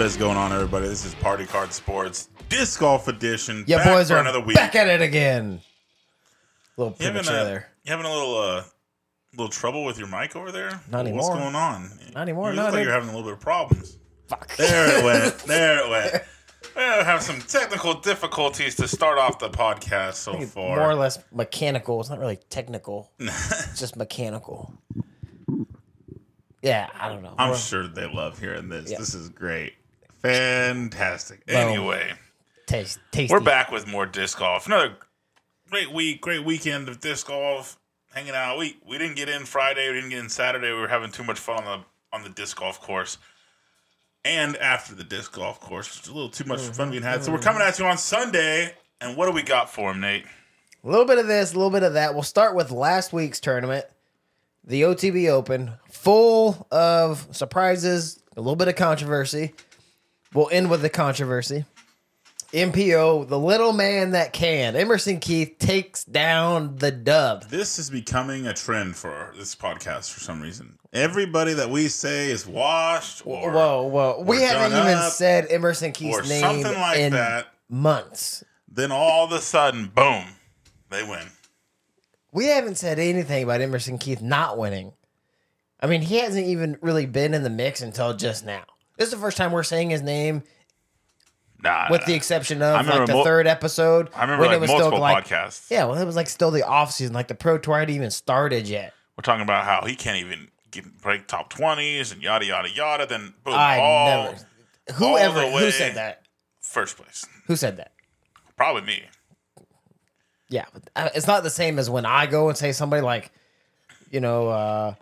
What is going on, everybody? This is Party Card Sports Disc Golf Edition. Yeah, back boys for are another week. back at it again. A little you having premature a, there. you having a little uh, little trouble with your mic over there? Not What's anymore. going on? Not anymore, You no, look like you're having a little bit of problems. Fuck. There it went. There it went. We have some technical difficulties to start off the podcast so It's far. More or less mechanical. It's not really technical. it's just mechanical. Yeah, I don't know. I'm We're- sure they love hearing this. Yeah. This is great. Fantastic. Anyway. taste, tasty. We're back with more disc golf. Another great week, great weekend of disc golf. Hanging out. We we didn't get in Friday. We didn't get in Saturday. We were having too much fun on the on the disc golf course. And after the disc golf course, it's a little too much fun being had. So we're mm-hmm. coming at you on Sunday. And what do we got for him, Nate? A little bit of this, a little bit of that. We'll start with last week's tournament, the OTB Open, full of surprises, a little bit of controversy. We'll end with the controversy. MPO, the little man that can. Emerson Keith takes down the dub. This is becoming a trend for this podcast for some reason. Everybody that we say is washed or, whoa, whoa. We haven't even up said Emerson Keith's name something like in that, months. then all of a sudden, boom, they win. We haven't said anything about Emerson Keith not winning. I mean, he hasn't even really been in the mix until just now. This is the first time we're saying his name, Nah, with nah, the exception of like the mul- third episode. I remember like multiple like, podcasts. yeah, well, it was like still the off season, like the pro tour hadn't even started yet. We're talking about how he can't even get, break top twenties and yada yada yada. Then boom, I all never. Whoever the who said that? first place. Who said that? Probably me. Yeah, but uh, it's not the same as when I go and say somebody like, you know, uh,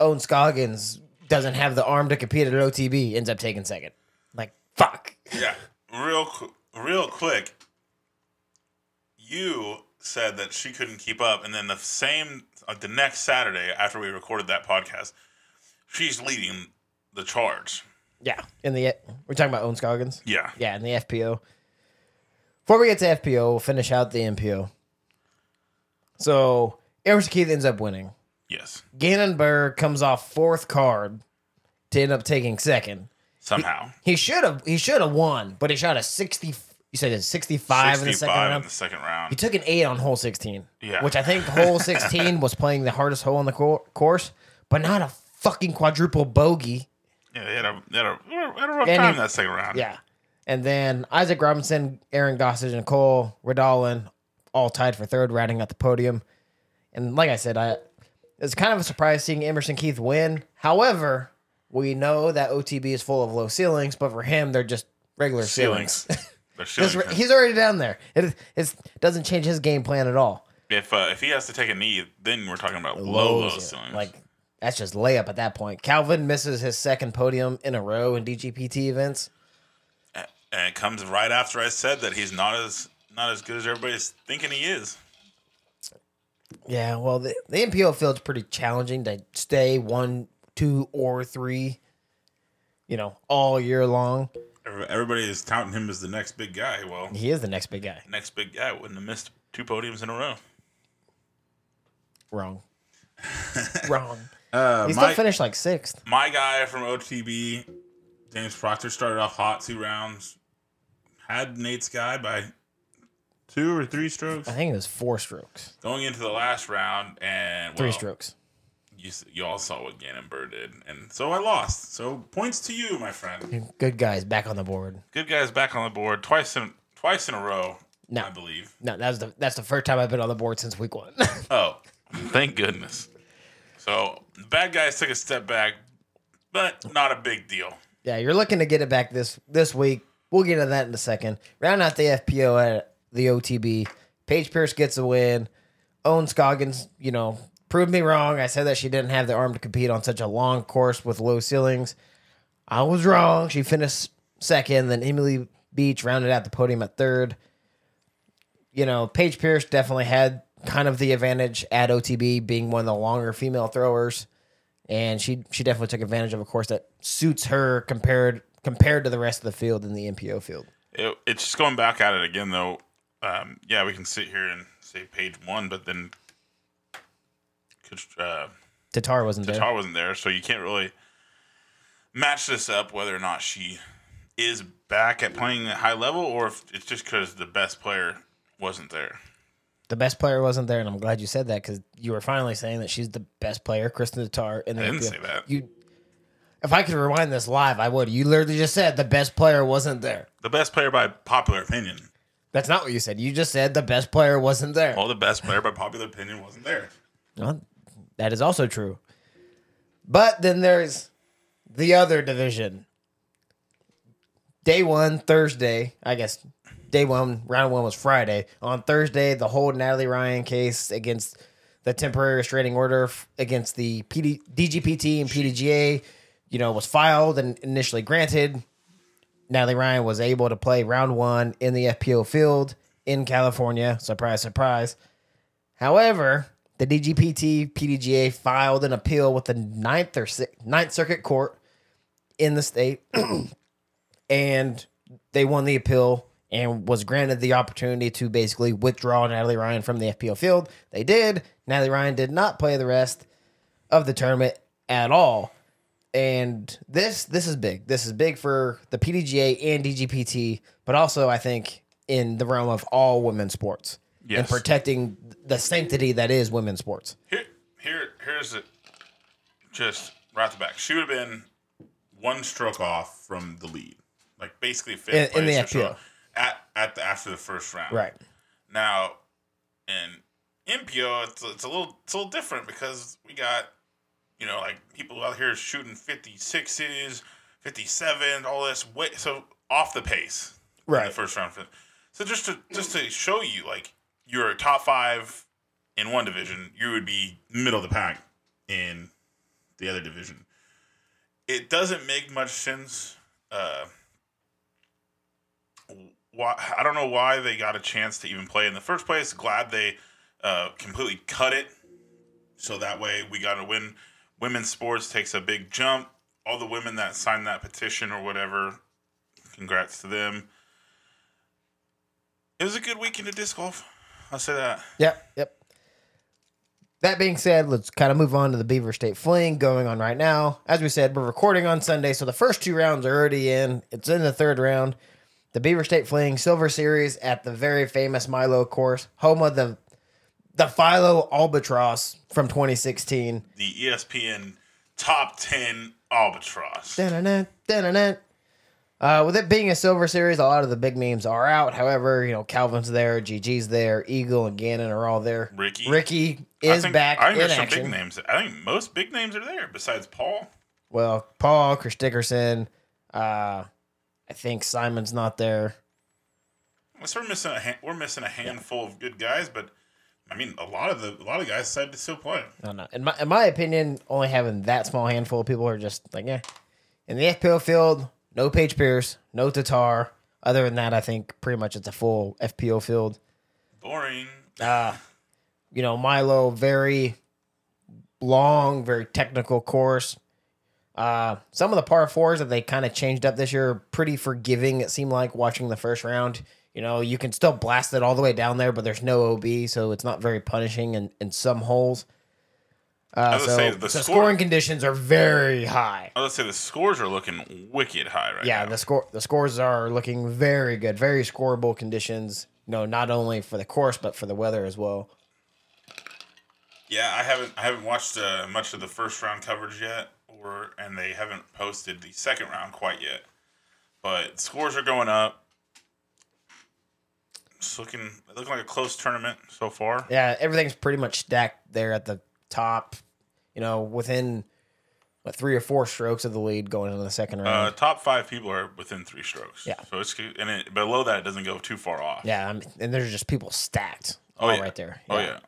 Ohn Scoggins doesn't have the arm to compete at OTB, ends up taking second. Like, fuck. Yeah, real qu- real quick. You said that she couldn't keep up, and then the same uh, the next Saturday after we recorded that podcast, she's leading the charge. Yeah, in the we're talking about Ohn Scoggins. Yeah, Yeah, in the FPO. Before we get to FPO, we'll finish out the MPO. So Emerson Keith ends up winning. Yes, Gannon Buhr comes off fourth card to end up taking second. somehow He should have he should have won, but he shot a sixty. You said it's sixty five in the second sixty-five in round. the second round. He took an eight on hole sixteen. Yeah. which I think hole sixteen was playing the hardest hole on the cour- course, but not a fucking quadruple bogey. Yeah, they had a they had a, had a rough And time he- that second round. Yeah. And then Isaac Robinson, Aaron Gossage, and Cole Redalen all tied for third, riding at the podium. And like I said, I it's kind of a surprise seeing Emerson Keith win. However, we know that OTB is full of low ceilings, but for him, they're just regular ceilings. ceilings. They're Just shooting re- he's already down there. It it doesn't change his game plan at all. If uh, if he has to take a knee, then we're talking about low low ceilings. Like that's just layup at that point. Calvin misses his second podium in a row in DGPT events. and it comes right after I said that he's not as not as good as everybody's thinking he is. Yeah, well, the, the MPO field's pretty challenging to stay one, two, or three, you know, all year long. Everybody is counting him as the next big guy. Well, He is the next big guy. next big guy wouldn't have missed two podiums in a row. Wrong. Wrong. Uh, He still my, finished like sixth. my guy from OTB, James Proctor, started off hot two rounds. Had Nate's guy by two or three strokes I think it was four strokes, going into the last round, and three well, strokes. You, you all saw what Gannon Buhr did, and so I lost. So points to you, my friend. Good guys back on the board. Good guys back on the board twice in twice in a row. No. I believe. No, that's the that's the first time I've been on the board since week one. Oh, thank goodness. So the bad guys took a step back, but not a big deal. yeah, you're looking to get it back this this week. We'll get to that in a second. Round out the FPO at the OTB. Paige Pierce gets a win. Ohn Scoggins, you know, proved me wrong. I said that she didn't have the arm to compete on such a long course with low ceilings. I was wrong. She finished second. Then Emily Beach rounded out the podium at third. You know, Paige Pierce definitely had kind of the advantage at OTB, being one of the longer female throwers, and she she definitely took advantage of a course that suits her compared compared to the rest of the field in the MPO field. It, it's just going back at it again, though. Um, yeah, we can sit here and say Paige won, but then uh, Tattar wasn't there. Tattar wasn't there, so you can't really match this up whether or not she is back at playing at high level, or if it's just because the best player wasn't there. The best player wasn't there, and I'm glad you said that because you were finally saying that she's the best player, Kristin Tattar. The I didn't say that. You, if I could rewind this live, I would. You literally just said the best player wasn't there. The best player by popular opinion. That's not what you said. You just said the best player wasn't there. Well, the best player by popular opinion wasn't there. Well, that is also true. But then there's the other division. Day one, Thursday, I guess day one, round one was Friday. On Thursday, the whole Natalie Ryan case against the temporary restraining order f- against the PD, DGPT and PDGA, you know, was filed and initially granted. Natalie Ryan was able to play round one in the FPO field in California. Surprise, surprise. However, the DGPT PDGA filed an appeal with the Ninth or Ninth Circuit Court in the state, and they won the appeal and was granted the opportunity to basically withdraw Natalie Ryan from the FPO field. They did. Natalie Ryan did not play the rest of the tournament at all. And this this is big. This is big for the PDGA and DGPT, but also I think in the realm of all women's sports and protecting the sanctity that is women's sports. Here, here, here's it. Just right the back, she would have been one stroke off from the lead, like basically fifth In- in the so at at the after the first round. Right. now, in MPO, it's, it's a little it's a little different because we got you know like people out here shooting fifty sixes, fifty seven, all this way so off the pace Right. the first round. So just to just to show you, like you're a top five in one division, you would be middle of the pack in the other division. It doesn't make much sense. Uh, why I don't know why they got a chance to even play in the first place. Glad they uh, completely cut it, so that way we got to win. Women's sports takes a big jump. All the women that signed that petition or whatever, congrats to them. It was a good weekend of disc golf. I'll say that. Yep. Yep. That being said, let's kind of move on to the Beaver State Fling going on right now. As we said, we're recording on Sunday, so the first two rounds are already in. It's in the third round. The Beaver State Fling Silver Series at the very famous Milo course, home of the the Philo Albatross from 2016. The ESPN top ten albatross. Dun-dun-dun, dun-dun-dun. Uh, with it being a silver series, a lot of the big names are out. However, you know Calvin's there, GG's there, Eagle and Gannon are all there. Ricky. Ricky I is think, back I think in there's some big names. I think most big names are there besides Paul. Well, Paul, Chris Dickerson, uh, I think Simon's not there. So we're missing a ha- we're missing a handful of good guys, but I mean a lot of the a lot of guys decided to still play. I don't know. In my in my opinion, only having that small handful of people are just like, yeah. In the FPO field, no Paige Pierce, no Tattar. Other than that, I think pretty much it's a full FPO field. Boring. Uh, you know, Milo, very long, very technical course. Uh, some of the par fours that they kind of changed up this year are pretty forgiving. It seemed like watching the first round. You know, you can still blast it all the way down there, but there's no OB, so it's not very punishing in, in some holes. Uh, so say, the so score- scoring conditions are very high. I was gonna say the scores are looking wicked high right Yeah, now. the score the scores are looking very good, very scoreable conditions. You know, not only for the course but for the weather as well. Yeah, I haven't I haven't watched uh, much of the first round coverage yet, or and they haven't posted the second round quite yet. But scores are going up. It's looking looking like a close tournament so far. Yeah, everything's pretty much stacked there at the top. You know, within what three or four strokes of the lead going into the second Uh, round. top five people are within three strokes. Yeah. So it's and it, below that it doesn't go too far off. yeah, I mean, and there's just people stacked Oh all yeah. right there. Oh yeah.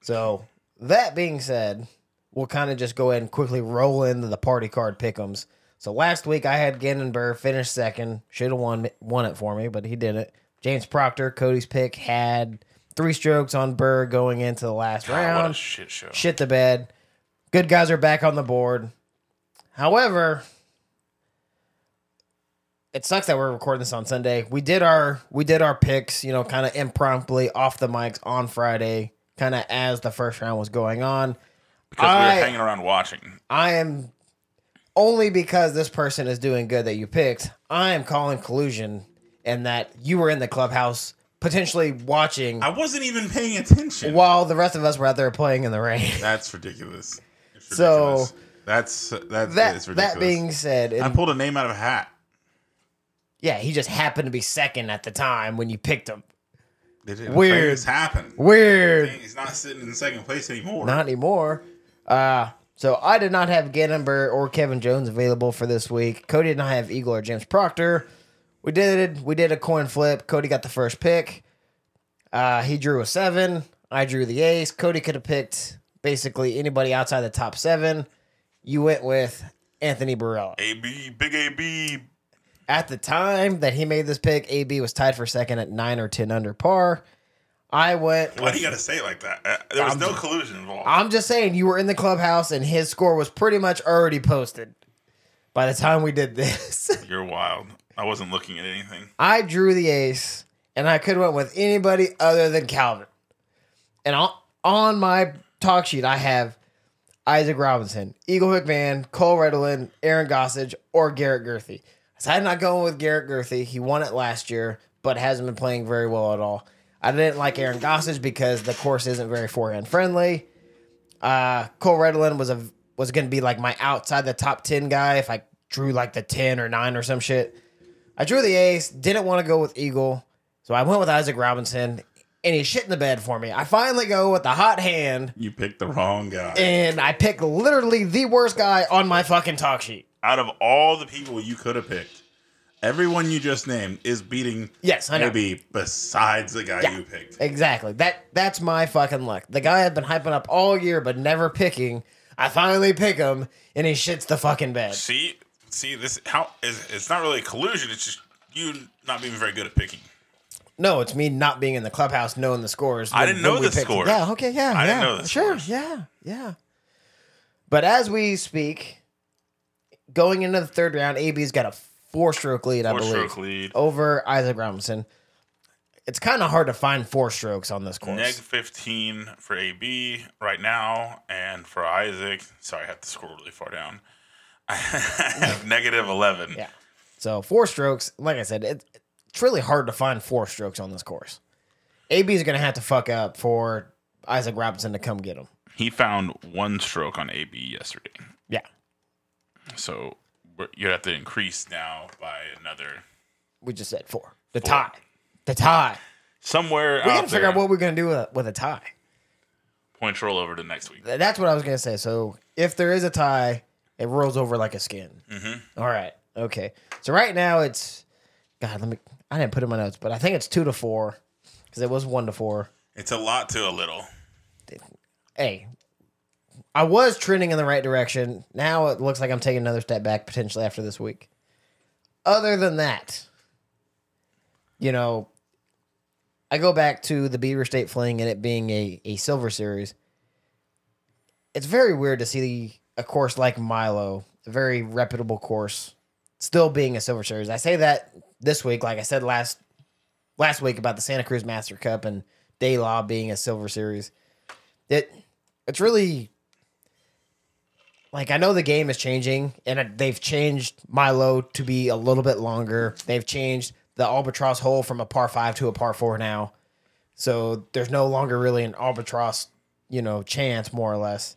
So that being said, we'll kind of just go ahead and quickly roll into the party card pickums. So last week I had Gannon Buhr finish second. Should have won won it for me, but he didn't. James Proctor, Cody's pick, had three strokes on Buhr going into the last God, round. shit show. Shit the bed. Good guys are back on the board. However, it sucks that we're recording this on Sunday. We did our we did our picks, you know, kind of impromptu off the mics on Friday, kind of as the first round was going on. Because we were hanging around watching. I am only because this person is doing good that you picked, I am calling collusion and that you were in the clubhouse potentially watching I wasn't even paying attention. while the rest of us were out there playing in the rain. That's ridiculous. It's So- ridiculous. that's that, That is ridiculous. that being said, I and- pulled a name out of a hat. yeah, he just happened to be second at the time when you picked him. It Weird. Things happen. Weird. He's not sitting in second place anymore. Not anymore. Uh, so I did not have Gannon or Kevin Jones available for this week. Cody did not have Eagle or James Proctor. We did we did a coin flip. Cody got the first pick. Uh, he drew a seven. I drew the ace. Cody could have picked basically anybody outside the top seven. You went with Anthony Barela. AB, big AB. At the time that he made this pick, AB was tied for second at nine or ten under par. I went. Why do you got to say it like that? Uh, there was I'm no just- collusion involved. I'm just saying you were in the clubhouse and his score was pretty much already posted by the time we did this. You're wild. I wasn't looking at anything. I drew the ace and I could have went with anybody other than Calvin. And on, my talk sheet, I have Isaac Robinson, Eagle McMahon, Cole Redalen, Aaron Gossage, or Garrett Gurthie. I decided not going with Garrett Gurthie. He won it last year, but hasn't been playing very well at all. I didn't like Aaron Gossage because the course isn't very forehand friendly. Uh, Cole Redalen was a was going to be like my outside the top ten guy if I drew like the ten or nine or some shit. I drew the ace, didn't want to go with Eagle, so I went with Isaac Robinson, and he shit in the bed for me. I finally go with the hot hand, You picked the wrong guy. and I pick literally the worst guy on my fucking talk sheet. Out of all the people you could have picked, everyone you just named is beating Yes, I know. maybe besides the guy Yeah. you picked. Exactly. That that's my fucking luck. The guy I've been hyping up all year but never picking. I finally pick him, and he shits the fucking bed. See, see this how is it's not really a collusion. It's just you not being very good at picking. No, it's me not being in the clubhouse, knowing the scores. I didn't know the picked- scores. Yeah, okay, yeah, I yeah, didn't know the sure, scores. yeah, yeah. But as we speak, going into the third round, AB's got a four-stroke lead, I believe, stroke lead. over Isaac Robinson. It's kind of hard to find four strokes on this course. Neg 15 for AB right now, and for Isaac, sorry, I have to scroll really far down. Negative 11. Yeah. So four strokes, like I said, it, it's really hard to find four strokes on this course. AB is going to have to fuck up for Isaac Robinson to come get him. He found one stroke on AB yesterday. Yeah. So we're- you have to increase now by another We just said four. The Four. tie. The tie. somewhere We got to figure out what we're going to do with a, with a tie. Points roll over to next week. That's what I was going to say. So if there is a tie, it rolls over like a skin. Mm-hmm. All right. Okay. So right now it's, God, let me, I didn't put in my notes, but I think it's two to four because it was one to four. It's a lot to a little. hey, I was trending in the right direction. Now it looks like I'm taking another step back potentially after this week. Other than that, you know, I go back to the Beaver State Fling and it being a, a silver series. It's very weird to see a course like Milo, a very reputable course, still being a silver series. I say that this week, like I said last last week about the Santa Cruz Master Cup and De La being a silver series it it's really like I know the game is changing and they've changed Milo to be a little bit longer. They've changed the albatross hole from a par 5 to a par 4 now. So there's no longer really an albatross, you know, chance more or less.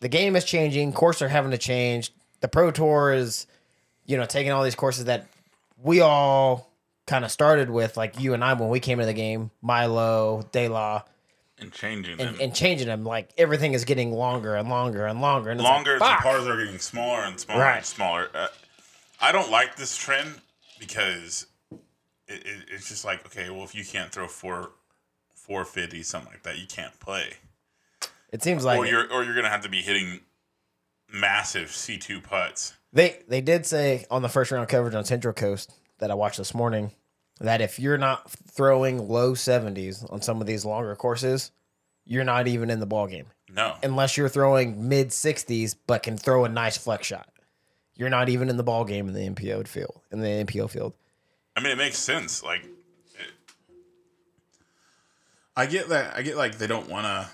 The game is changing, courses are having to change. The Pro Tour is you know taking all these courses that we all kind of started with like you and I when we came into the game, Milo, De La And changing them. and changing them. Like everything is getting longer and longer and longer. And Longer, like, the fuck. pars are getting smaller and smaller Right. and smaller. Uh, I don't like this trend because it, it, it's just like, okay, well, if you can't throw four, 450, something like that, you can't play. It seems like or you're or you're gonna have to be hitting massive C two putts. they they did say on the first round coverage on Central Coast that I watched this morning that if you're not throwing low 70s on some of these longer courses, you're not even in the ball game No, unless you're throwing mid 60s but can throw a nice flex shot. You're not even in the ball game in the MPO field. In the MPO field. I mean it makes sense. Like, it, I get that. I get like they don't want to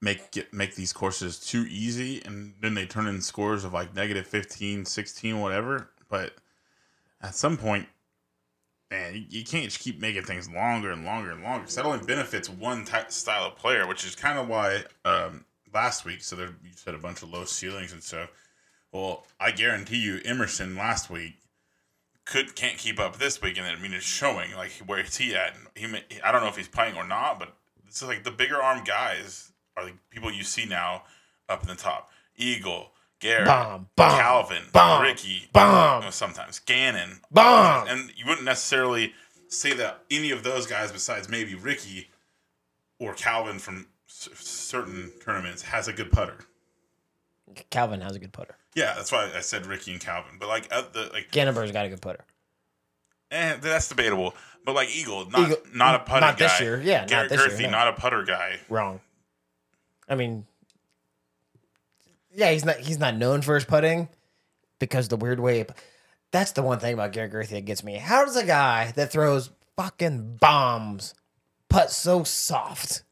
make get make these courses too easy and then they turn in scores of like negative 15 16 whatever. But at some point man you, you can't just keep making things longer and longer and longer. Because that only benefits one type style of player which is kind of why um, last week so there you said a bunch of low ceilings and stuff. Well i guarantee you emerson last week could can't keep up this week, and I mean it's showing like where is he at. He, I don't know if he's playing or not, but is like the bigger arm guys are the people you see now up in the top. Eagle, Garrett, Bomb, bomb, Calvin, bomb, Ricky, bomb. you know, sometimes Gannon, Bomb. and you wouldn't necessarily say that any of those guys, besides maybe Ricky or Calvin from c- certain tournaments, has a good putter. Calvin has a good putter. Yeah, that's why I said Ricky and Calvin. But like, uh, the like Gannon Buhr's got a good putter. Eh, that's debatable. But like Eagle, not Eagle- not a putter not guy. this year. Yeah, not Garrett this year, no. not a putter guy. Wrong. I mean, yeah, he's not he's not known for his putting because the weird way. That's the one thing about Garrett Gurthie that gets me. How does a guy that throws fucking bombs putt so soft?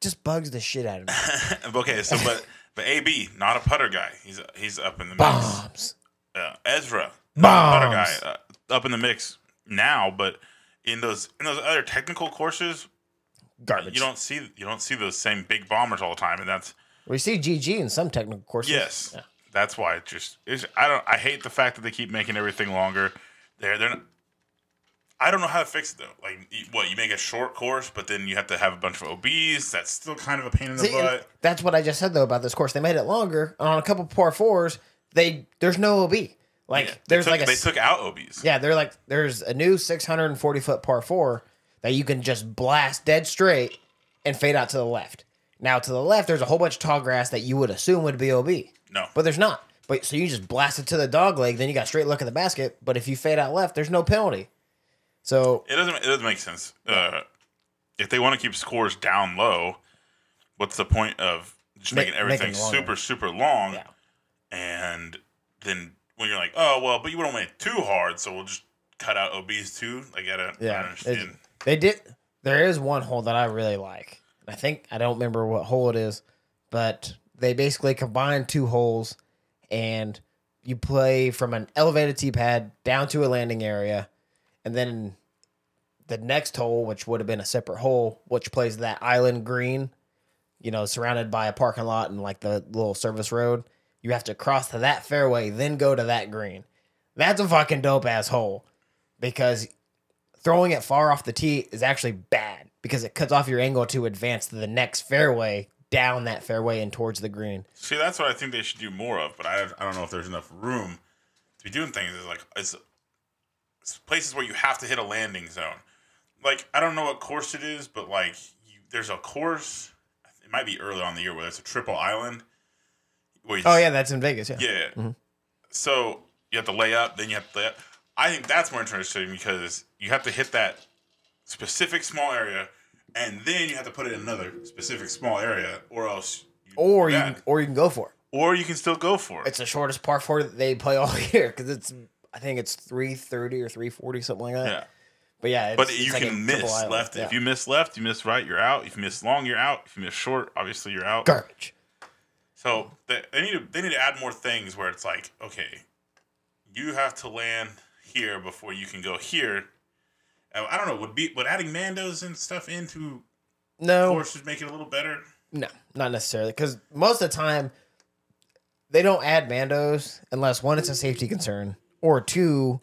Just bugs the shit out of me. okay, so but but AB, not a putter guy. He's he's up in the mix. Bombs. Uh, Ezra, not a putter guy, uh, up in the mix now. But in those in those other technical courses, Garbage. you don't see you don't see those same big bombers all the time, and that's We see GG in some technical courses. yes, Yeah. that's why it just is. I don't. I hate the fact that they keep making everything longer. They're they're. Not, I don't know how to fix it though. Like, what you make a short course, but then you have to have a bunch of OBs. That's still kind of a pain in the See, butt. that's what I just said though about this course. They made it longer and on a couple par fours. They there's no OB. Like Yeah, there's took- like a they took out OBs. yeah. They're like there's a new 640 foot par four that you can just blast dead straight and fade out to the left. Now to the left, there's a whole bunch of tall grass that you would assume would be OB, No, but there's not. But so you just blast it to the dog leg, then you got straight look at the basket. But if you fade out left, there's no penalty. So it doesn't. It doesn't make sense. Uh, if they want to keep scores down low, what's the point of just Ma- making everything making super super long? Yeah. And then when you're like, oh well, but you don't make it too hard, so we'll just cut out OBs too. Like, I don't, I don't Yeah, understand. They did. There is one hole that I really like. I think I don't remember what hole it is, but they basically combine two holes, and you play from an elevated tee pad down to a landing area, and then the next hole, which would have been a separate hole, which plays that island green, you know, surrounded by a parking lot and like the little service road. You have to cross to that fairway, then go to that green. That's a fucking dope ass hole because throwing it far off the tee is actually bad because it cuts off your angle to advance to the next fairway down that fairway and towards the green. See, that's what I think they should do more of, but I, I don't know if there's enough room to be doing things. It's like it's, it's places where you have to hit a landing zone. Like I don't know what course it is, but like you, there's a course. It might be early on in the year where it's a triple island. Oh yeah, that's in Vegas. Yeah. yeah. Mm-hmm. So you have to lay up, then you have to lay up. I think that's more interesting because you have to hit that specific small area, and then you have to put it in another specific small area, or else. You Or you can, or you can go for it. or you can still go for it. It's the shortest par four that they play all year because it's I think it's three thirty or three forty something like that. yeah. But yeah, it's, But it's you like a can miss left. Yeah. If you miss left, you miss right, you're out. If you miss long, you're out. If you miss short, obviously you're out. garbage. So they, they need to they need to add more things where it's like, okay, you have to land here before you can go here. I don't know. Would be would adding Mandos and stuff into No, courses make it a little better? No, not necessarily. Because most of the time, they don't add Mandos unless one, it's a safety concern, or two,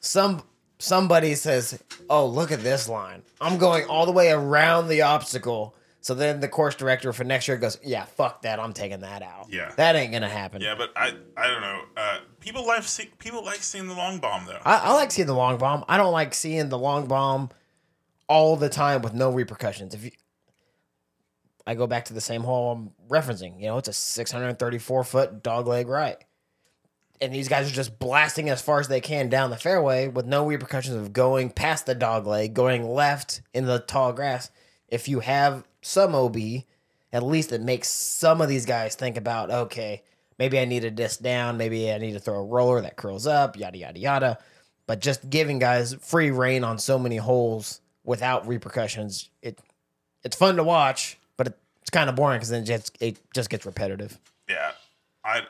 some somebody says, "Oh, look at this line. I'm going all the way around the obstacle." So then the course director for next year goes, "Yeah, fuck that. I'm taking that out. Yeah. that ain't gonna happen." Yeah, but I I don't know. Uh, people like see, people like seeing the long bomb though. I, I like seeing the long bomb. I don't like seeing the long bomb all the time with no repercussions. If you, I go back to the same hole I'm referencing, you know, it's a 634 foot dog leg right, and these guys are just blasting as far as they can down the fairway with no repercussions of going past the dog leg, going left in the tall grass. If you have some OB, at least it makes some of these guys think about, okay, maybe I need to disc down, maybe I need to throw a roller that curls up, yada yada yada. But just giving guys free reign on so many holes without repercussions, it it's fun to watch, but it's kind of boring because then it just it just gets repetitive. Yeah, I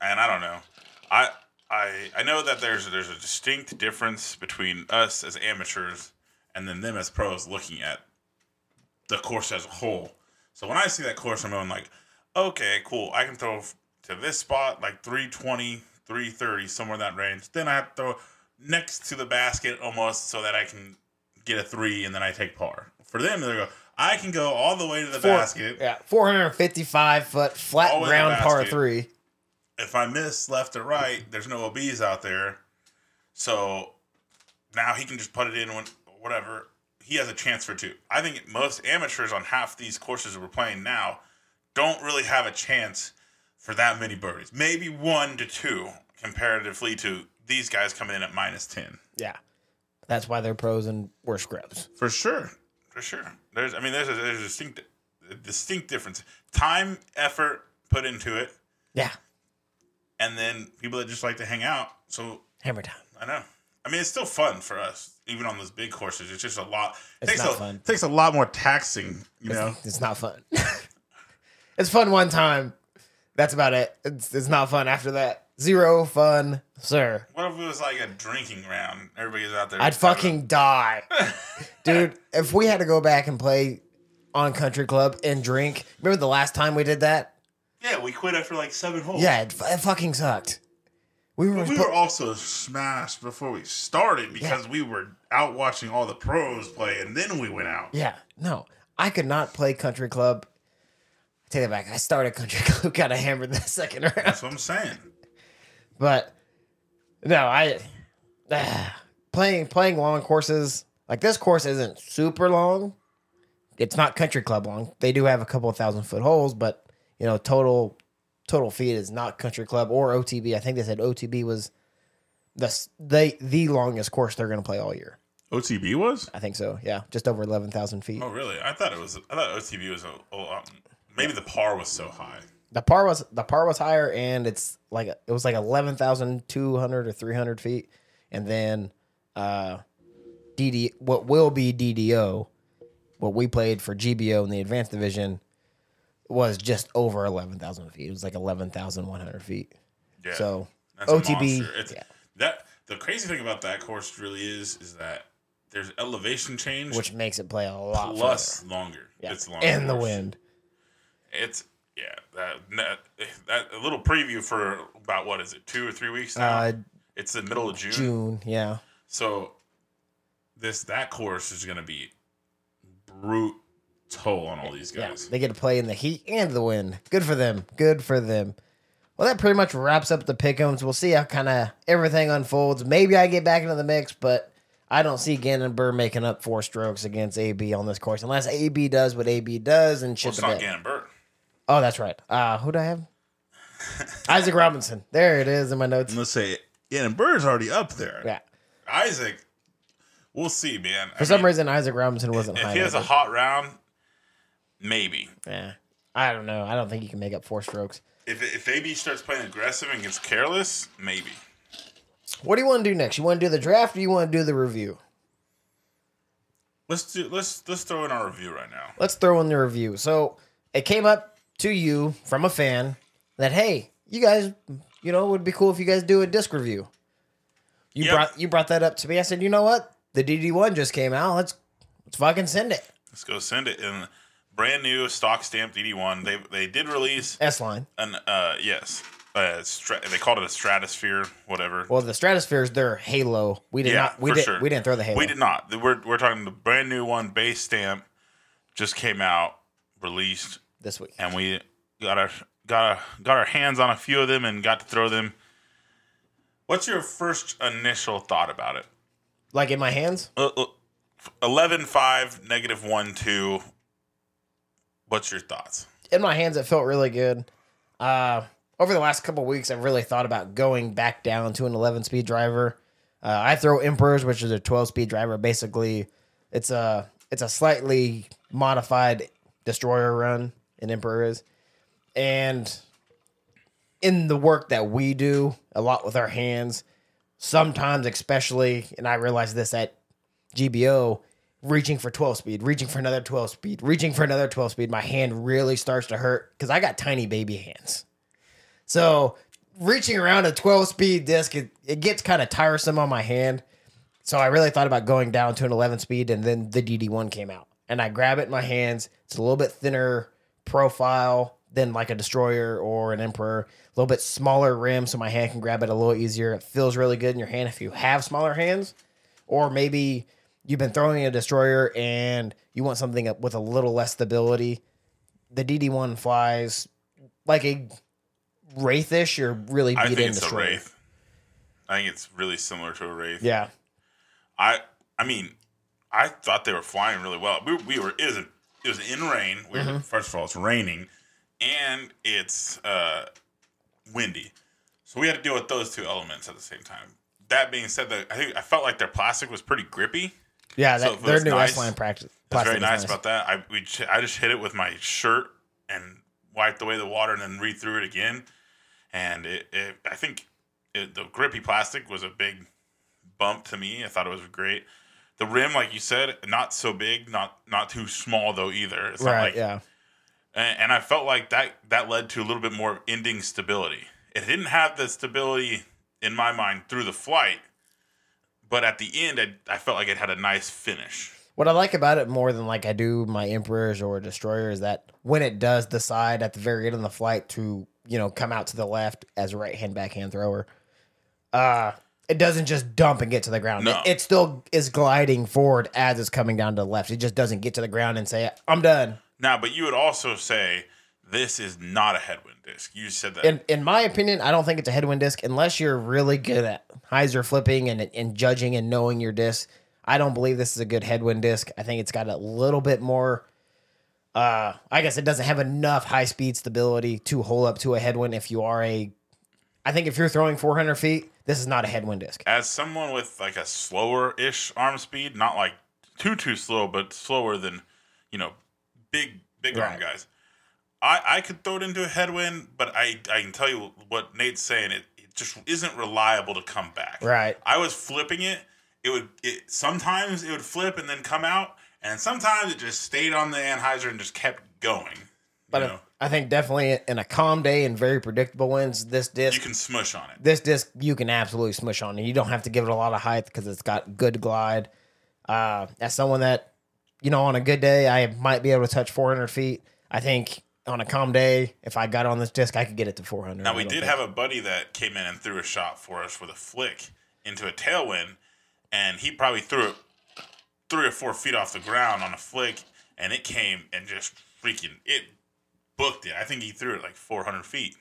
and I don't know. I I I know that there's there's a distinct difference between us as amateurs and then them as pros looking at the course as a whole. So when I see that course, I'm going like, okay, cool. I can throw to this spot like 320, 330, somewhere in that range. Then I have to throw next to the basket almost so that I can get a three and then I take par. For them, they go, I can go all the way to the Four- basket. Yeah, 455 foot flat ground par three. if I miss left or right, there's no OBs out there. So now he can just put it in when whatever. He has a chance for two. I think most amateurs on half these courses that we're playing now don't really have a chance for that many birdies. Maybe one to two comparatively to these guys coming in at minus 10. Yeah, that's why they're pros and we're scrubs. For sure. For sure. There's I mean there's a, there's a distinct a distinct difference. Time, effort put into it, Yeah, and then people that just like to hang out. So hammer time. I know. I mean, it's still fun for us, even on those big courses. It's just a lot. It's takes not a, fun. takes a lot more taxing, you know. It's not fun. it's fun one time. That's about it. It's, it's not fun after that. Zero fun, sir. What if it was like a drinking round? Everybody's out there. I'd fucking die. Dude, if we had to go back and play on Country Club and drink, remember the last time we did that? yeah, we quit after like seven holes. Yeah, it, it fucking sucked. We were, But we were also smashed before we started because we were out watching all the pros play, and then we went out. yeah, no, I could not play Country Club. I take that back. I started Country Club, got a hammered the second round. That's what I'm saying. But no, I ah, playing playing long courses like this course isn't super long. It's not country club long. They do have a couple of thousand foot holes, but you know total total feet is not country club or OTB. I think they said OTB was the they the longest course they're going to play all year. OTB was? I think so. Yeah, just over eleven thousand feet. Oh, really? I thought it was. I thought OTB was a. a maybe the par was so high. The par was the par was higher, and it's like it was like eleven thousand two hundred or three hundred feet, and then uh, DD what will be DDO, what we played for GBO in the advanced division, was just over eleven thousand feet. It was like eleven thousand one hundred feet. Yeah. So That's OTB, yeah. That the crazy thing about that course really is is that there's elevation change which makes it play a lot plus longer. Yeah. It's longer. and the course. wind. It's yeah. That, that that a little preview for about what is it two or three weeks now? Uh, it's the middle of June. June, yeah, So this that course is gonna be brutal on all these yeah. guys. They get to play in the heat and the wind. Good for them. Good for them. Well, that pretty much wraps up the pick'ems. We'll see how kind of everything unfolds. Maybe I get back into the mix, but I don't see Gannon Buhr making up four strokes against AB on this course unless AB does what AB does and Well, shit it's not. Gannon Buhr. Oh, that's right. Uh, who do I have? Isaac Robinson. There it is in my notes. Let's say Gannon Buhr's already up there. Yeah. Isaac, we'll see, man. For some reason, Isaac Robinson wasn't if he has a hot round, maybe. yeah. I don't know. I don't think he can make up four strokes. If if AB starts playing aggressive and gets careless, maybe. What do you want to do next? You want to do the draft or you want to do the review? Let's do let's let's throw in our review right now. let's throw in the review. So it came up to you from a fan that hey, you guys, you know, it would be cool if you guys do a disc review. You Yep. brought you brought that up to me. I said, you know what? The DD one just came out. Let's let's fucking send it. Let's go send it in brand new stock stamped DD1. They they did release S line. an uh yes. Uh, stra- they called it a stratosphere, whatever. Well, the Stratosphere's their Halo. We did yeah, not. We did. sure. We didn't throw the Halo. We did not. We're we're talking the brand new one, base stamp, just came out, released, this week. and we got our got our, got our hands on a few of them and got to throw them. What's your first initial thought about it? Like in my hands. Uh, uh, 11 5 negative 1 2 what's your thoughts? In my hands it felt really good. Uh over the last couple weeks i've really thought about going back down to an 11 speed driver. Uh, i throw emperors which is a 12 speed driver. Basically it's a it's a slightly modified destroyer run an emperor is. And in the work that we do a lot with our hands sometimes especially and i realized this at gbo reaching for 12 speed, reaching for another 12 speed, reaching for another 12 speed, my hand really starts to hurt because I got tiny baby hands. So reaching around a 12 speed disc, it, it gets kind of tiresome on my hand. So I really thought about going down to an 11 speed, and then the DD1 came out. And I grab it in my hands. It's a little bit thinner profile than like a destroyer or an emperor. A little bit smaller rim, so my hand can grab it a little easier. It feels really good in your hand if you have smaller hands, or maybe you've been throwing a destroyer and you want something with a little less stability. The DD1 flies like a wraithish or really I beat think in it's a wraith. I think it's really similar to a wraith. Yeah, I I mean, I thought they were flying really well. We, we were it was, a, it was in rain. We Mm-hmm. were, first of all, it's raining, and it's uh, windy, so we had to deal with those two elements at the same time. That being said, that I think I felt like their plastic was pretty grippy. Yeah. So That, it their new nice, line practice. That's very is nice, about that. I we ch- I just hit it with my shirt and wiped away the water and then re threw it again, and it, it I think it, the grippy plastic was a big bump to me. I thought it was great. The rim, like you said, not so big, not not too small though either. It's Right. like yeah. and, and I felt like that that led to a little bit more ending stability. It didn't have the stability in my mind through the flight, but at the end, I, I felt like it had a nice finish. What I like about it more than like I do my emperors or destroyer is that when it does decide at the very end of the flight to you know come out to the left as a right hand backhand thrower, uh, it doesn't just dump and get to the ground. No. It, it still is gliding forward as it's coming down to the left. It just doesn't get to the ground and say I'm done. Now, but you would also say this is not a headwind disc. You said that. In in my opinion, I don't think it's a headwind disc unless you're really good at hyzer flipping and and judging and knowing your disc. I don't believe this is a good headwind disc. I think it's got a little bit more. Uh, I guess it doesn't have enough high speed stability to hold up to a headwind. If you are a, I think if you're throwing 400 feet, this is not a headwind disc. As someone with like a slower ish arm speed, not like too too slow, but slower than you know big big arm guys. I I could throw it into a headwind, but I I can tell you what Nate's saying. It, it just isn't reliable to come back. Right. I was flipping it. It would it sometimes it would flip and then come out, and sometimes it just stayed on the anhyzer and just kept going. But you know, I think definitely in a calm day and very predictable winds, this disc you can smush on it. this disc you can absolutely smush on and you don't have to give it a lot of height because it's got good glide uh as someone that you know on a good day i might be able to touch 400 feet i think on a calm day if i got on this disc i could get it to 400 Now we did think- have a buddy that came in and threw a shot for us with a flick into a tailwind, and he probably threw it three or four feet off the ground on a flick, and it came and just freaking it booked it. I think he threw it like 400 feet.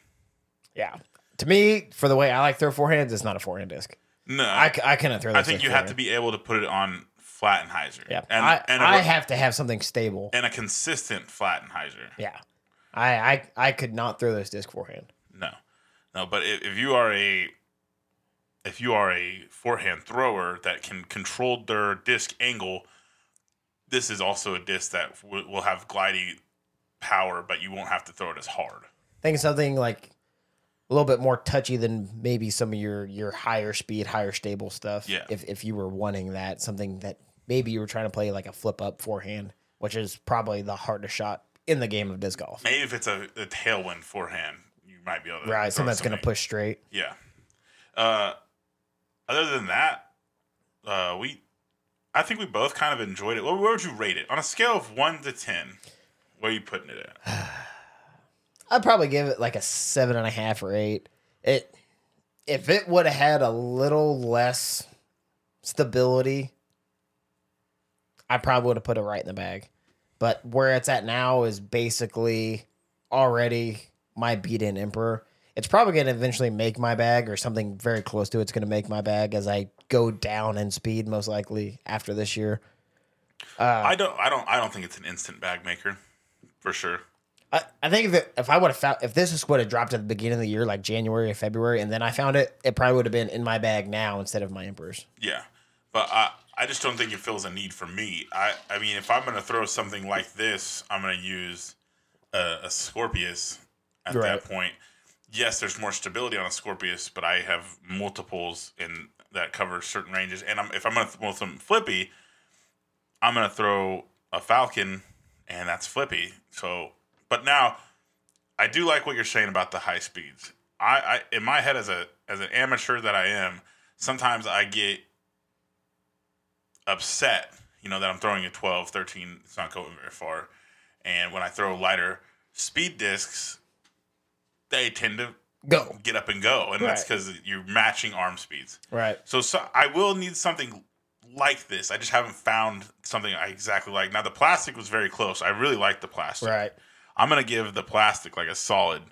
yeah to me for the way i like throw forehands it's not a forehand disc No, I, couldn't throw this I think you have to be able to put it on flat and Flattenheiser. yeah and I, and a, I have to have something stable and a consistent flat and Flattenheiser. yeah I, I i could not throw this disc forehand No, no. But if, if you are a if you are a forehand thrower that can control their disc angle, this is also a disc that w- will have gliding power, but you won't have to throw it as hard. think something like a little bit more touchy than maybe some of your your higher speed, higher stable stuff. Yeah. If if you were wanting that, something that maybe you were trying to play like a flip up forehand, which is probably the hardest shot in the game of disc golf. Maybe if it's a, a tailwind forehand, you might be able to Right. Something that's gonna push straight. Yeah. Uh, other than that, uh, we I think we both kind of enjoyed it. Where, where would you rate it on a scale of one to ten? Where are you putting it at? I'd probably give it like a seven and a half or eight. It if it would have had a little less stability, I probably would have put it right in the bag. But where it's at now is basically already my beat in emperor. It's probably going to eventually make my bag or something very close to it's going to make my bag as I go down in speed most likely after this year. Uh, I don't. I don't. I don't think it's an instant bag maker, for sure. I, I think if, it, if I would have found if this would have dropped at the beginning of the year, like January or February, and then I found it, it probably would have been in my bag now instead of my Emperor's. Yeah, but I. I just don't think it feels a need for me. I. I mean, if I'm gonna throw something like this, I'm gonna use a, a Scorpius at Right. that point. Yes, there's more stability on a Scorpius, but I have multiples in that cover certain ranges. And I'm, if I'm gonna throw some flippy, I'm gonna throw a Falcon, and that's flippy. So, but now I do like what you're saying about the high speeds. I, I in my head as a as an amateur that I am, sometimes I get upset, you know, that I'm throwing a 12, 13, it's not going very far. And when I throw lighter speed discs, they tend to Go. get up and go, and that's because you're matching arm speeds. Right. So, so I will need something like this. I just haven't found something I exactly like. Now the plastic was very close. I really like the plastic. Right. I'm gonna give the plastic like a solid.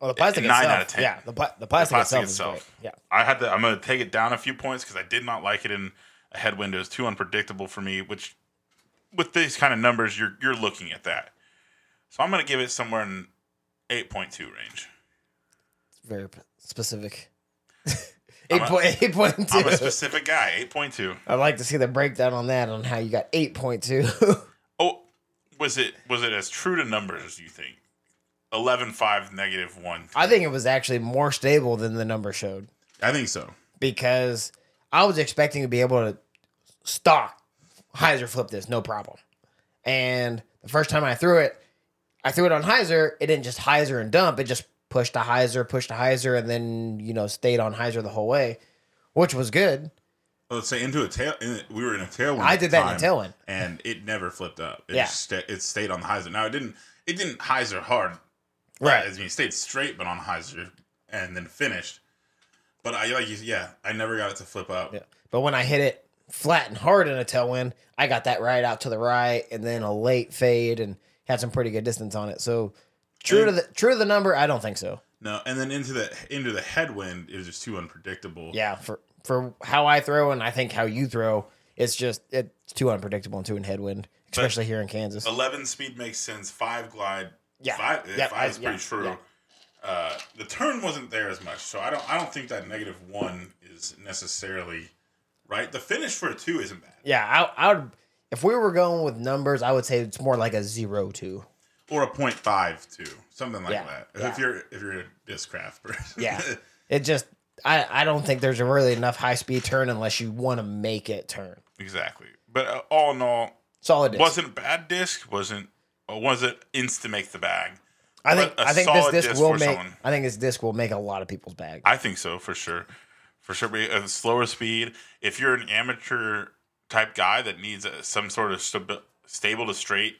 Well, the plastic Nine itself. out of 10. Yeah, the, pla- the plastic, plastic itself, is itself. Yeah. I had to. I'm gonna take it down a few points because I did not like it in a headwind. It was too unpredictable for me. Which, with these kind of numbers, you're you're looking at that. So I'm gonna give it somewhere in 8.2 range. It's very specific. I'm a- point I'm a specific guy. 8.2. I'd like to see the breakdown on that on how you got eight point two. Oh, was it was it as true to numbers as you think? 11, 5, negative 1. I think it was actually more stable than the number showed I think so. because I was expecting to be able to stock hyzer flip this no problem. And the first time I threw it, I threw it on hyzer. It didn't just hyzer and dump. It just pushed to hyzer, pushed to hyzer, and then you know stayed on hyzer the whole way, which was good. Let's say into a tail. In, we were in a tailwind. I did that in a tailwind. and it never flipped up. It Yeah. sta- it stayed on the hyzer. Now it didn't. It didn't hyzer hard. Right. I mean, it stayed straight, but on hyzer, and then finished. But I like. Yeah, I never got it to flip up. Yeah. But when I hit it flat and hard in a tailwind, I got that right out to the right and then a late fade and had some pretty good distance on it. So true to the true to the number, I don't think so. No, and then into the into the headwind, is just too unpredictable. Yeah, for for how I throw and I think how you throw, it's just it's too unpredictable and too in headwind, especially here in Kansas. 11 speed makes sense. 5 glide. Yeah. Five, Yeah, five is I- yeah, pretty true. yeah. Uh, the turn wasn't there as much, so I don't I don't think that negative 1 is necessarily right. The finish for a 2 isn't bad. Yeah, I, I would if we were going with numbers, I would say it's more like a zero two. or a point five two, something like Yeah, that. yeah. If you're if you're a Discraft person. Yeah. It just I, I don't think there's really enough high speed turn unless you want to make it turn. Exactly. But uh, all in all, Solid disc. wasn't a bad disc. Wasn't uh, wasn't insta make the bag. I think I think this disc disc will make someone. I think this disc will make a lot of people's bag. I think so for sure, for sure. A slower speed. If you're an amateur type guy that needs some sort of stabi- stable to straight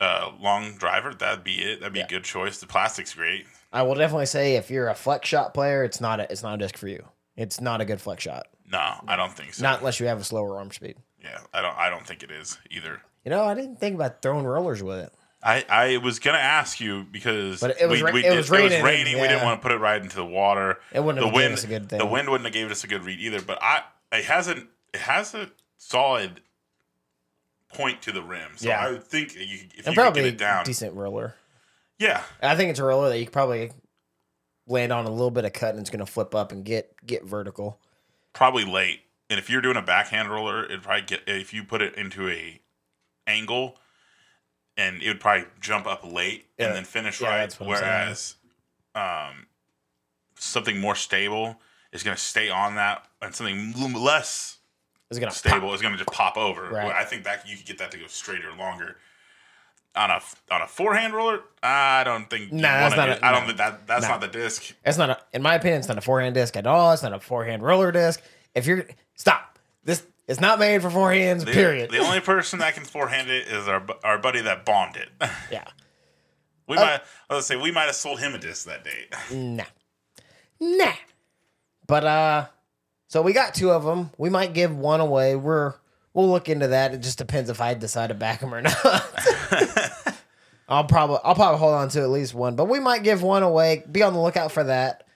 uh, long driver, that'd be it. That'd be Yeah. a good choice. The plastic's great. I will definitely say if you're a flex shot player, it's not a it's not a disc for you. It's not a good flex shot. No, I don't think so. Not unless you have a slower arm speed. yeah, I don't. I don't think it is either. You know, I didn't think about throwing rollers with it. I, I was gonna ask you because But it was we, we it did- was raining, we didn't want to put it right into the water. It wouldn't the have wind, us a good thing. The wind wouldn't have gave us a good read either. But I it hasn't it has a solid point to the rim. So Yeah. I would think you, could- if And you could probably get it down, decent roller. yeah, I think it's a roller that you could probably land on a little bit of cut and it's gonna flip up and get get vertical. probably late. And if you're doing a backhand roller, it'd probably get if you put it into a angle, and it would probably jump up late Yeah. and then finish Yeah, right. that's what I'm saying. Whereas, um, something more stable is going to stay on that, and something less It's gonna stable pop. is going to just pop over. Right. I think that you could get that to go straighter longer. On a on a forehand roller, I don't think. Nah, that's not do- a- I don't no. think that that's No. not the disc. It's not a, in my opinion, it's not a forehand disc at all. It's not a forehand roller disc. If you're stop, this it's not made for forehands. The, period. The only person that can forehand it is our our buddy that bombed it. yeah, We might, I was say, we might have sold him a disc that day. nah, nah. But uh, so we got two of them. We might give one away. We're we'll look into that. It just depends if I decide to back them or not. I'll probably I'll probably hold on to at least one, but we might give one away. Be on the lookout for that.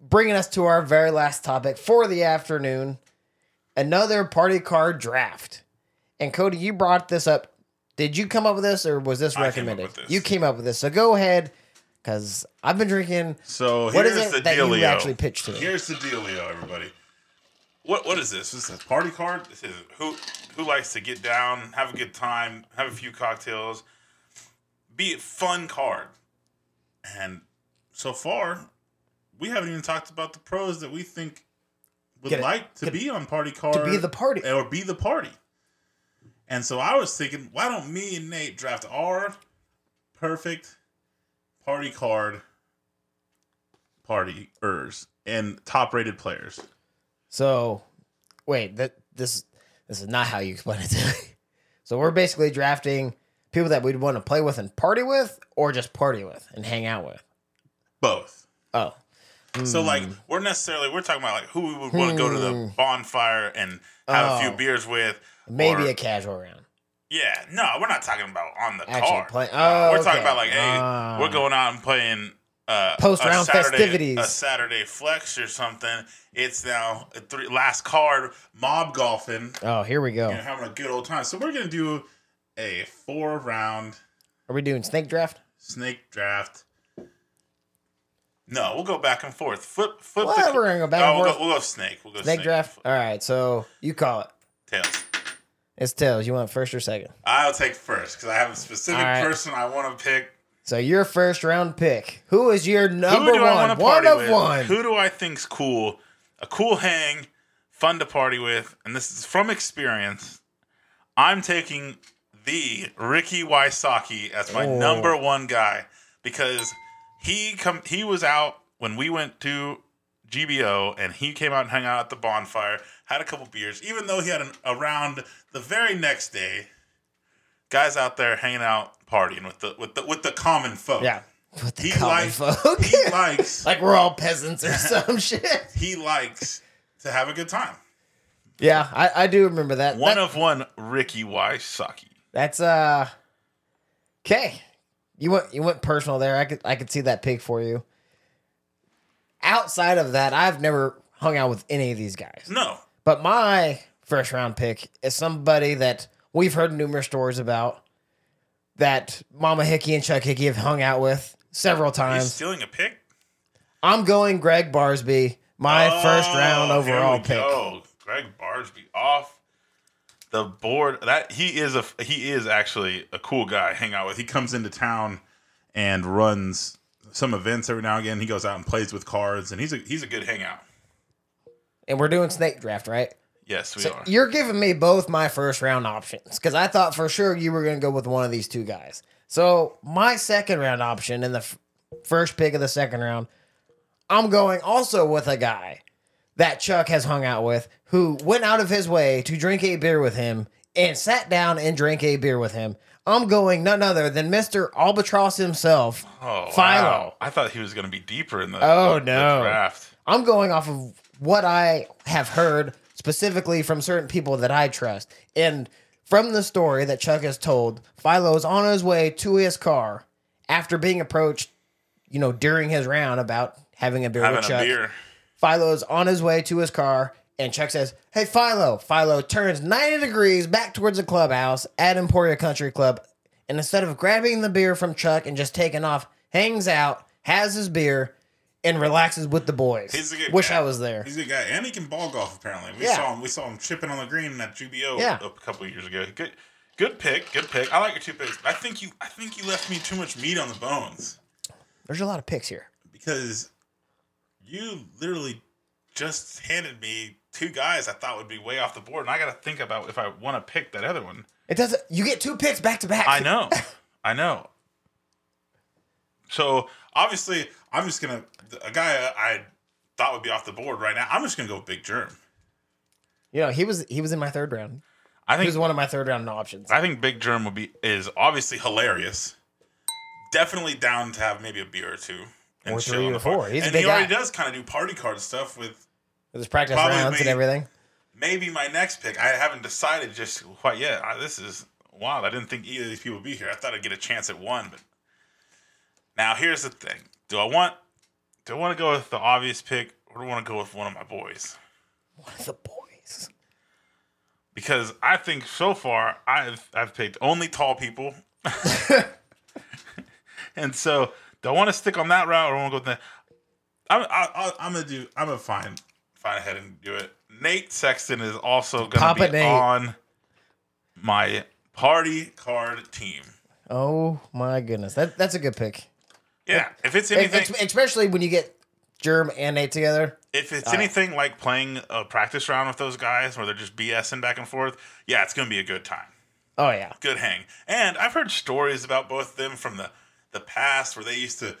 Bringing us to our very last topic for the afternoon, another party card draft. And Cody, you brought this up. Did you come up with this, or was this I came up recommended? with this. You came up with this, so go ahead, because I've been drinking. So What is here's it the that dealio. you actually pitched to me? Here's the dealio, everybody. What what is this? This is a party card. This is who who likes to get down, have a good time, have a few cocktails, be a fun card. And so far, we haven't even talked about the pros that we think would Get it- like to get- be on party card to be the party. or be the party. And so I was thinking, why don't me and Nate draft our perfect party card partiers and top rated players? So, wait, that this this is not how you explain it to me. So we're basically drafting people that we'd want to play with and party with, or just party with and hang out with. Both. Oh, So like Hmm. we're necessarily we're talking about like who we would want to go to the bonfire and have a Oh. few beers with. maybe or- a casual round. Yeah, no, we're not talking about on the Actually car. play- Uh, oh, we're talking about like, hey, we're going out and playing uh, Post-round a Saturday- festivities. a Saturday flex or something. It's now a three, last card mob golfing, Oh, here we go. and having a good old time. So we're gonna do a four round Are we doing snake draft? snake draft. No, we'll go back and forth. Flip, flip. What? the, We're gonna go back oh, and we'll forth? Go, we'll go snake. We'll go Snake draft. All right, so you call it. Tails. It's tails. You want first or second? I'll take first because I have a specific right. person I want to pick. So your first round pick. Who is your number one? One of with? one. Who do I think's cool? A cool hang, fun to party with, and this is from experience. I'm taking the Ricky Wysocki as my Oh. number one guy because he come he was out when we went to GBO and he came out and hung out at the bonfire, had a couple beers, even though he had an, a round the very next day. Guys out there hanging out, partying with the with the with the common folk. Yeah. With the He common likes folk. he likes like we're all peasants or some shit. he likes to have a good time. Yeah, I, I do remember that. One That- of one, Ricky Wysocki. that's uh okay. You went you went personal there. I could I could see that pick for you. Outside of that, I've never hung out with any of these guys. No, But my first round pick is somebody that we've heard numerous stories about that Mama Hickey and Chuck Hickey have hung out with several times. he's stealing a pick. I'm going Greg Barsby, my first oh, round Oh, overall pick. go. Greg Barsby off the board. That he is a he is actually a cool guy. to Hang out with. He comes into town and runs some events every now and again. He goes out and plays with cards, and he's a he's a good hangout. And we're doing snake draft, right? Yes, we So are. you're giving me both my first round options because I thought for sure you were going to go with one of these two guys. So my second round option in the f- first pick of the second round, I'm going also with a guy that Chuck has hung out with who went out of his way to drink a beer with him and sat down and drank a beer with him. I'm going none other than Mr. Albatross himself, Oh, Philo. wow. I thought he was going to be deeper in the, Oh, the no. draft. I'm going off of what I have heard specifically from certain people that I trust. And from the story that Chuck has told, Philo's on his way to his car after being approached, you know, during his round about having a beer Having with a Chuck. beer. Philo's on his way to his car, and Chuck says, Hey, Philo. Philo turns 90 degrees back towards the clubhouse at Emporia Country Club. And instead of grabbing the beer from Chuck and just taking off, hangs out, has his beer, and relaxes with the boys. He's a good Wish guy. I was there. He's a good guy, and he can ball golf. Apparently, we Yeah. saw him. We saw him chipping on the green at GBO Yeah. a couple of years ago. Good, good pick. Good pick. I like your two picks. I think you. I think you left me too much meat on the bones There's a lot of picks here. because you literally just handed me two guys I thought would be way off the board, and I got to think about if I want to pick that other one. It doesn't. You get two picks back to back. I know. I know. So obviously, I'm just gonna a guy I thought would be off the board right now. I'm just gonna go with Big Germ. You know, he was he was in my third round. I think He was one of my third round options. I think Big Germ would be is obviously hilarious. Definitely down to have maybe a beer or two. And Or three or four. He's and he already guy. does kind of do party card stuff with With his practice rounds and everything. maybe my next pick. I haven't decided just quite yet. I, this is wild. I didn't think either of these people would be here. I thought I'd get a chance at one, but now here's the thing: Do I want do I want to go with the obvious pick, or do I want to go with one of my boys? One of the boys. Because I think so far I've I've picked only tall people, and so do I want to stick on that route, or I want to go with that? I'm I, I'm gonna do. I'm gonna find find ahead and do it. Nate Sexton is also gonna Papa be Nate. on my party card team. Oh my goodness, that that's a good pick. Yeah, if it's anything, ex- especially when you get Germ and Nate together. if it's anything like playing a practice round with those guys where they're just BSing back and forth, yeah, it's gonna be a good time. Oh yeah. good hang. And I've heard stories about both of them from the the past where they used to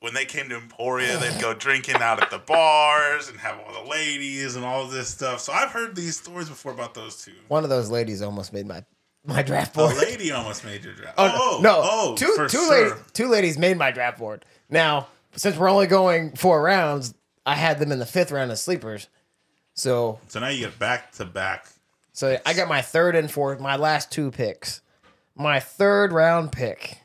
when they came to Emporia, they'd go drinking out at the bars and have all the ladies and all this stuff. So I've heard these stories before about those two. One of those ladies almost made my my draft board. A lady almost made your draft. Oh, Oh, no, oh, two for two sure. ladies two ladies made my draft board. Now, since we're only going four rounds, I had them in the fifth round of sleepers. So So now you get back to back. so I got my third and fourth, my last two picks. My third round pick.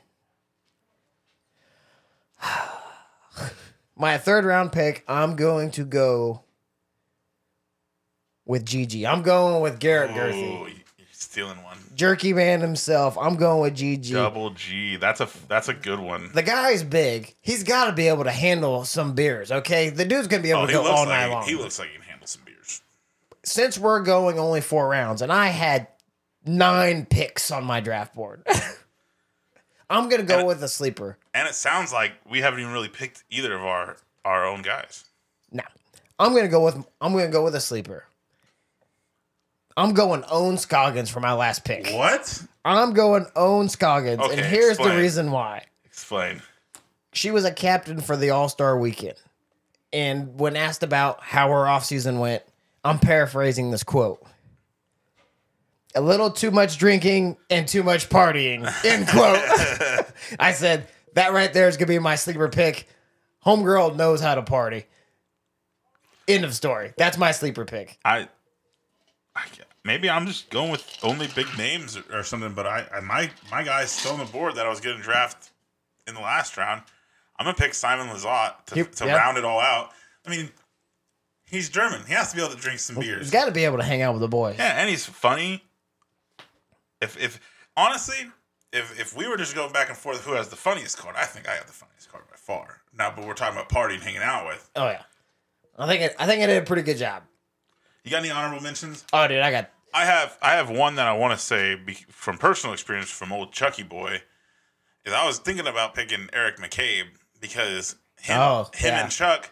my third round pick, I'm going to go with GG. I'm going with Garrett Gurthie. Oh, stealing one. Jerky man himself. I'm going with GG. Double G. That's a that's a good one. The guy's big. He's got to be able to handle some beers, okay? The dude's going to be able Oh, to go all night long. he looks like he can handle some beers. Since we're going only four rounds, and I had nine picks on my draft board, I'm going to go And- with a sleeper. And it sounds like we haven't even really picked either of our our own guys. Now, I'm going to go with I'm to go with a sleeper. I'm going Ohn Scoggins for my last pick. What? I'm going Ohn Scoggins, and Okay, here's the reason why. Explain. she was a captain for the All Star weekend. And when asked about how her offseason went, I'm paraphrasing this quote. A little too much drinking and too much partying. End quote. I said, that right there is going to be my sleeper pick. Homegirl knows how to party. End of story. That's my sleeper pick. I, I maybe I'm just going with only big names or, or something. But I, I my my guy's still on the board that I was getting draft in the last round. I'm gonna pick Simon Lizotte to, He- to yeah. round it all out. I mean, he's German. He has to be able to drink some He's beers. got to be able to hang out with the boys. Yeah, and he's funny. If if honestly, if if we were just going back and forth, who has the funniest card? I think I have the funniest card by far. Now, but we're talking about partying, hanging out with. Oh, yeah. I think it, I think I did a pretty good job. You got any honorable mentions? Oh, dude, I got I have I have one that I want to say be, from personal experience from old Chucky boy. Is I was thinking about picking Eric McCabe because him, Oh, him yeah. and Chuck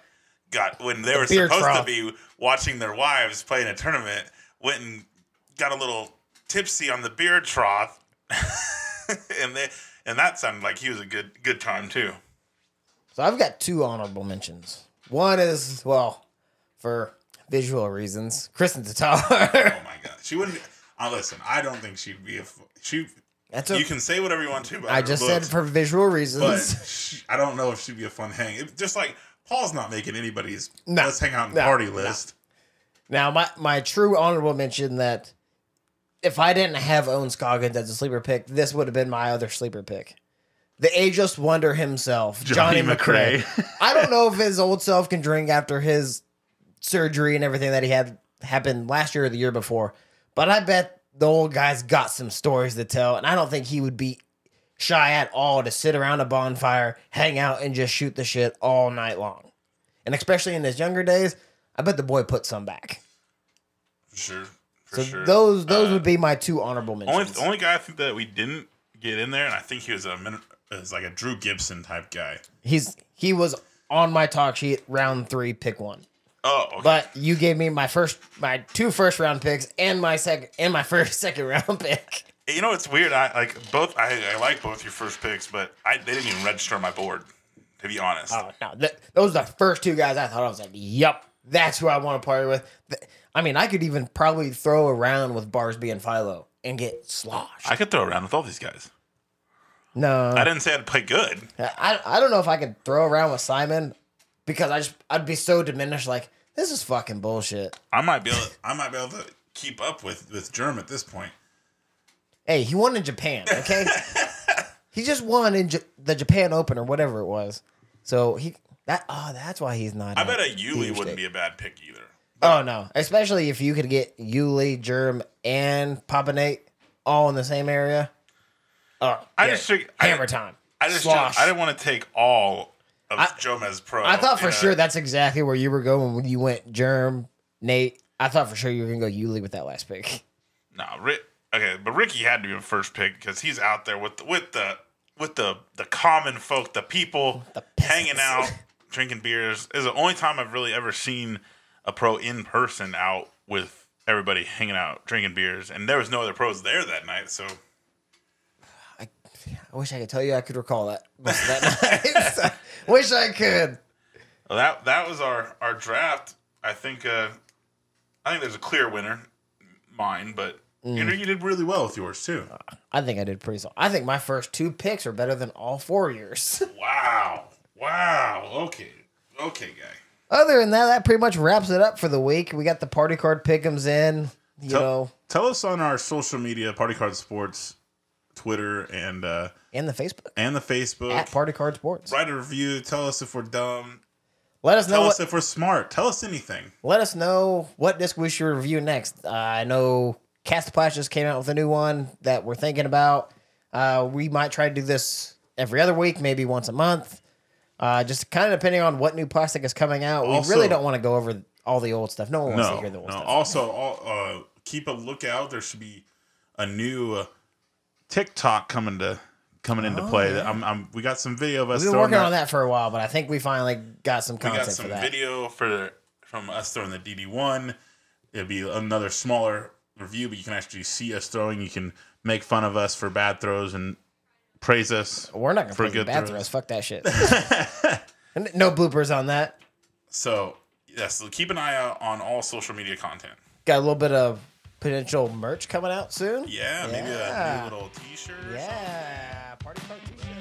got when they were supposed trough. to be watching their wives play in a tournament, went and got a little tipsy on the beer trough, and they and that sounded like he was a good good time too. So I've got two honorable mentions. One is well, for visual reasons, Kristin Tattar. Oh my god, she wouldn't. Uh, listen, I don't think she'd be a she. That's You can say whatever you want to. About I just looks. said for visual but reasons. she, I don't know if she'd be a fun hang. It, just like Paul's not making anybody's No. let's hang out and No. party No. list. Now my my true honorable mention that if I didn't have Ohn Scoggins as a sleeper pick, this would have been my other sleeper pick. The ageless wonder himself, Johnny, Johne McCray. McCray. I don't know if his old self can drink after his surgery and everything that he had happened last year or the year before, but I bet the old guy's got some stories to tell, and I don't think he would be shy at all to sit around a bonfire, hang out, and just shoot the shit all night long. And especially in his younger days, I bet the boy put some back. Sure. For So sure. those those Uh, would be my two honorable only mentions. only guy I think that we didn't get in there, and I think he was a min- is like a Drew Gibson type guy. He's he was on my talk sheet round three, pick one. Oh, okay. But you gave me my first my two first round picks and my second and my first second round pick. you know it's weird. I like both. I, I like both your first picks, but I they didn't even register on my board. To be honest, Oh no, th- those are the first two guys I thought I was like, yep, that's who I want to party with. Th- I mean, I could even probably throw around with Barsby and Philo and get sloshed. I could throw around with all these guys. no, I didn't say I'd play good. I, I don't know if I could throw around with Simon because I just I'd be so diminished. Like this is fucking bullshit. I might be able. I might be able to keep up with with Germ at this point. Hey, he won in Japan. Okay, he just won in J- the Japan Open or whatever it was. So he that oh that's why he's not. I bet a Yuli wouldn't be a bad pick either. Oh no, especially if you could get Yuli, Germ, and Papa Nate all in the same area. Oh, I yeah, just I- hammer time. I just Slosh. I didn't want to take all of I- Jomez Pro. I thought for sure that's exactly where you were going when you went Germ, Nate. I thought for sure you were gonna go Yuli with that last pick. No, Rick. Okay, but Ricky had to be the first pick because he's out there with the, with the with the the common folk, the people The hanging out, drinking beers. Is the only time I've really ever seen a pro in person out with everybody hanging out, drinking beers, and there was no other pros there that night. So I, I wish I could tell you I could recall that most of that night. wish I could. well, that that was our our draft. I think uh, I think there's a clear winner, mine, but Mm. Andrew, you did really well with yours too. I think I did pretty solid. I think my first two picks are better than all four years. Wow, wow. Okay, okay, guy. Other than that, that pretty much wraps it up for the week. We got the party card pickums in. You Tell, know, tell us on our social media, Party Card Sports, Twitter, and uh, and the Facebook and the Facebook. at Party Card Sports. Write a review. Tell us if we're dumb. Let us know Tell what us if we're smart. Tell us anything. let us know what disc we should review next. Uh, I know Kastaplast just came out with a new one that we're thinking about. Uh, we might try to do this every other week, maybe once a month. Uh, just kind of depending on what new plastic is coming out. Also- we really don't want to go over all the old stuff. No one wants No, to hear the old no. stuff. Also, all, uh, keep a lookout. There should be a new uh, TikTok coming to coming into play. I'm, I'm, we got some video of us. We've been throwing working on that for a while, but I think we finally got some We content got some for that. video for from us throwing the DD one. It'll be another smaller review, but you can actually see us throwing. You can make fun of us for bad throws and praise us. We're not gonna for play the bad throws. throws. Fuck that shit. No bloopers on that. So yes, so keep an eye out on all social media content. Got a little bit of potential merch coming out soon. Yeah, maybe a Yeah. new little T-shirt. or something. Yeah, party card t-shirt.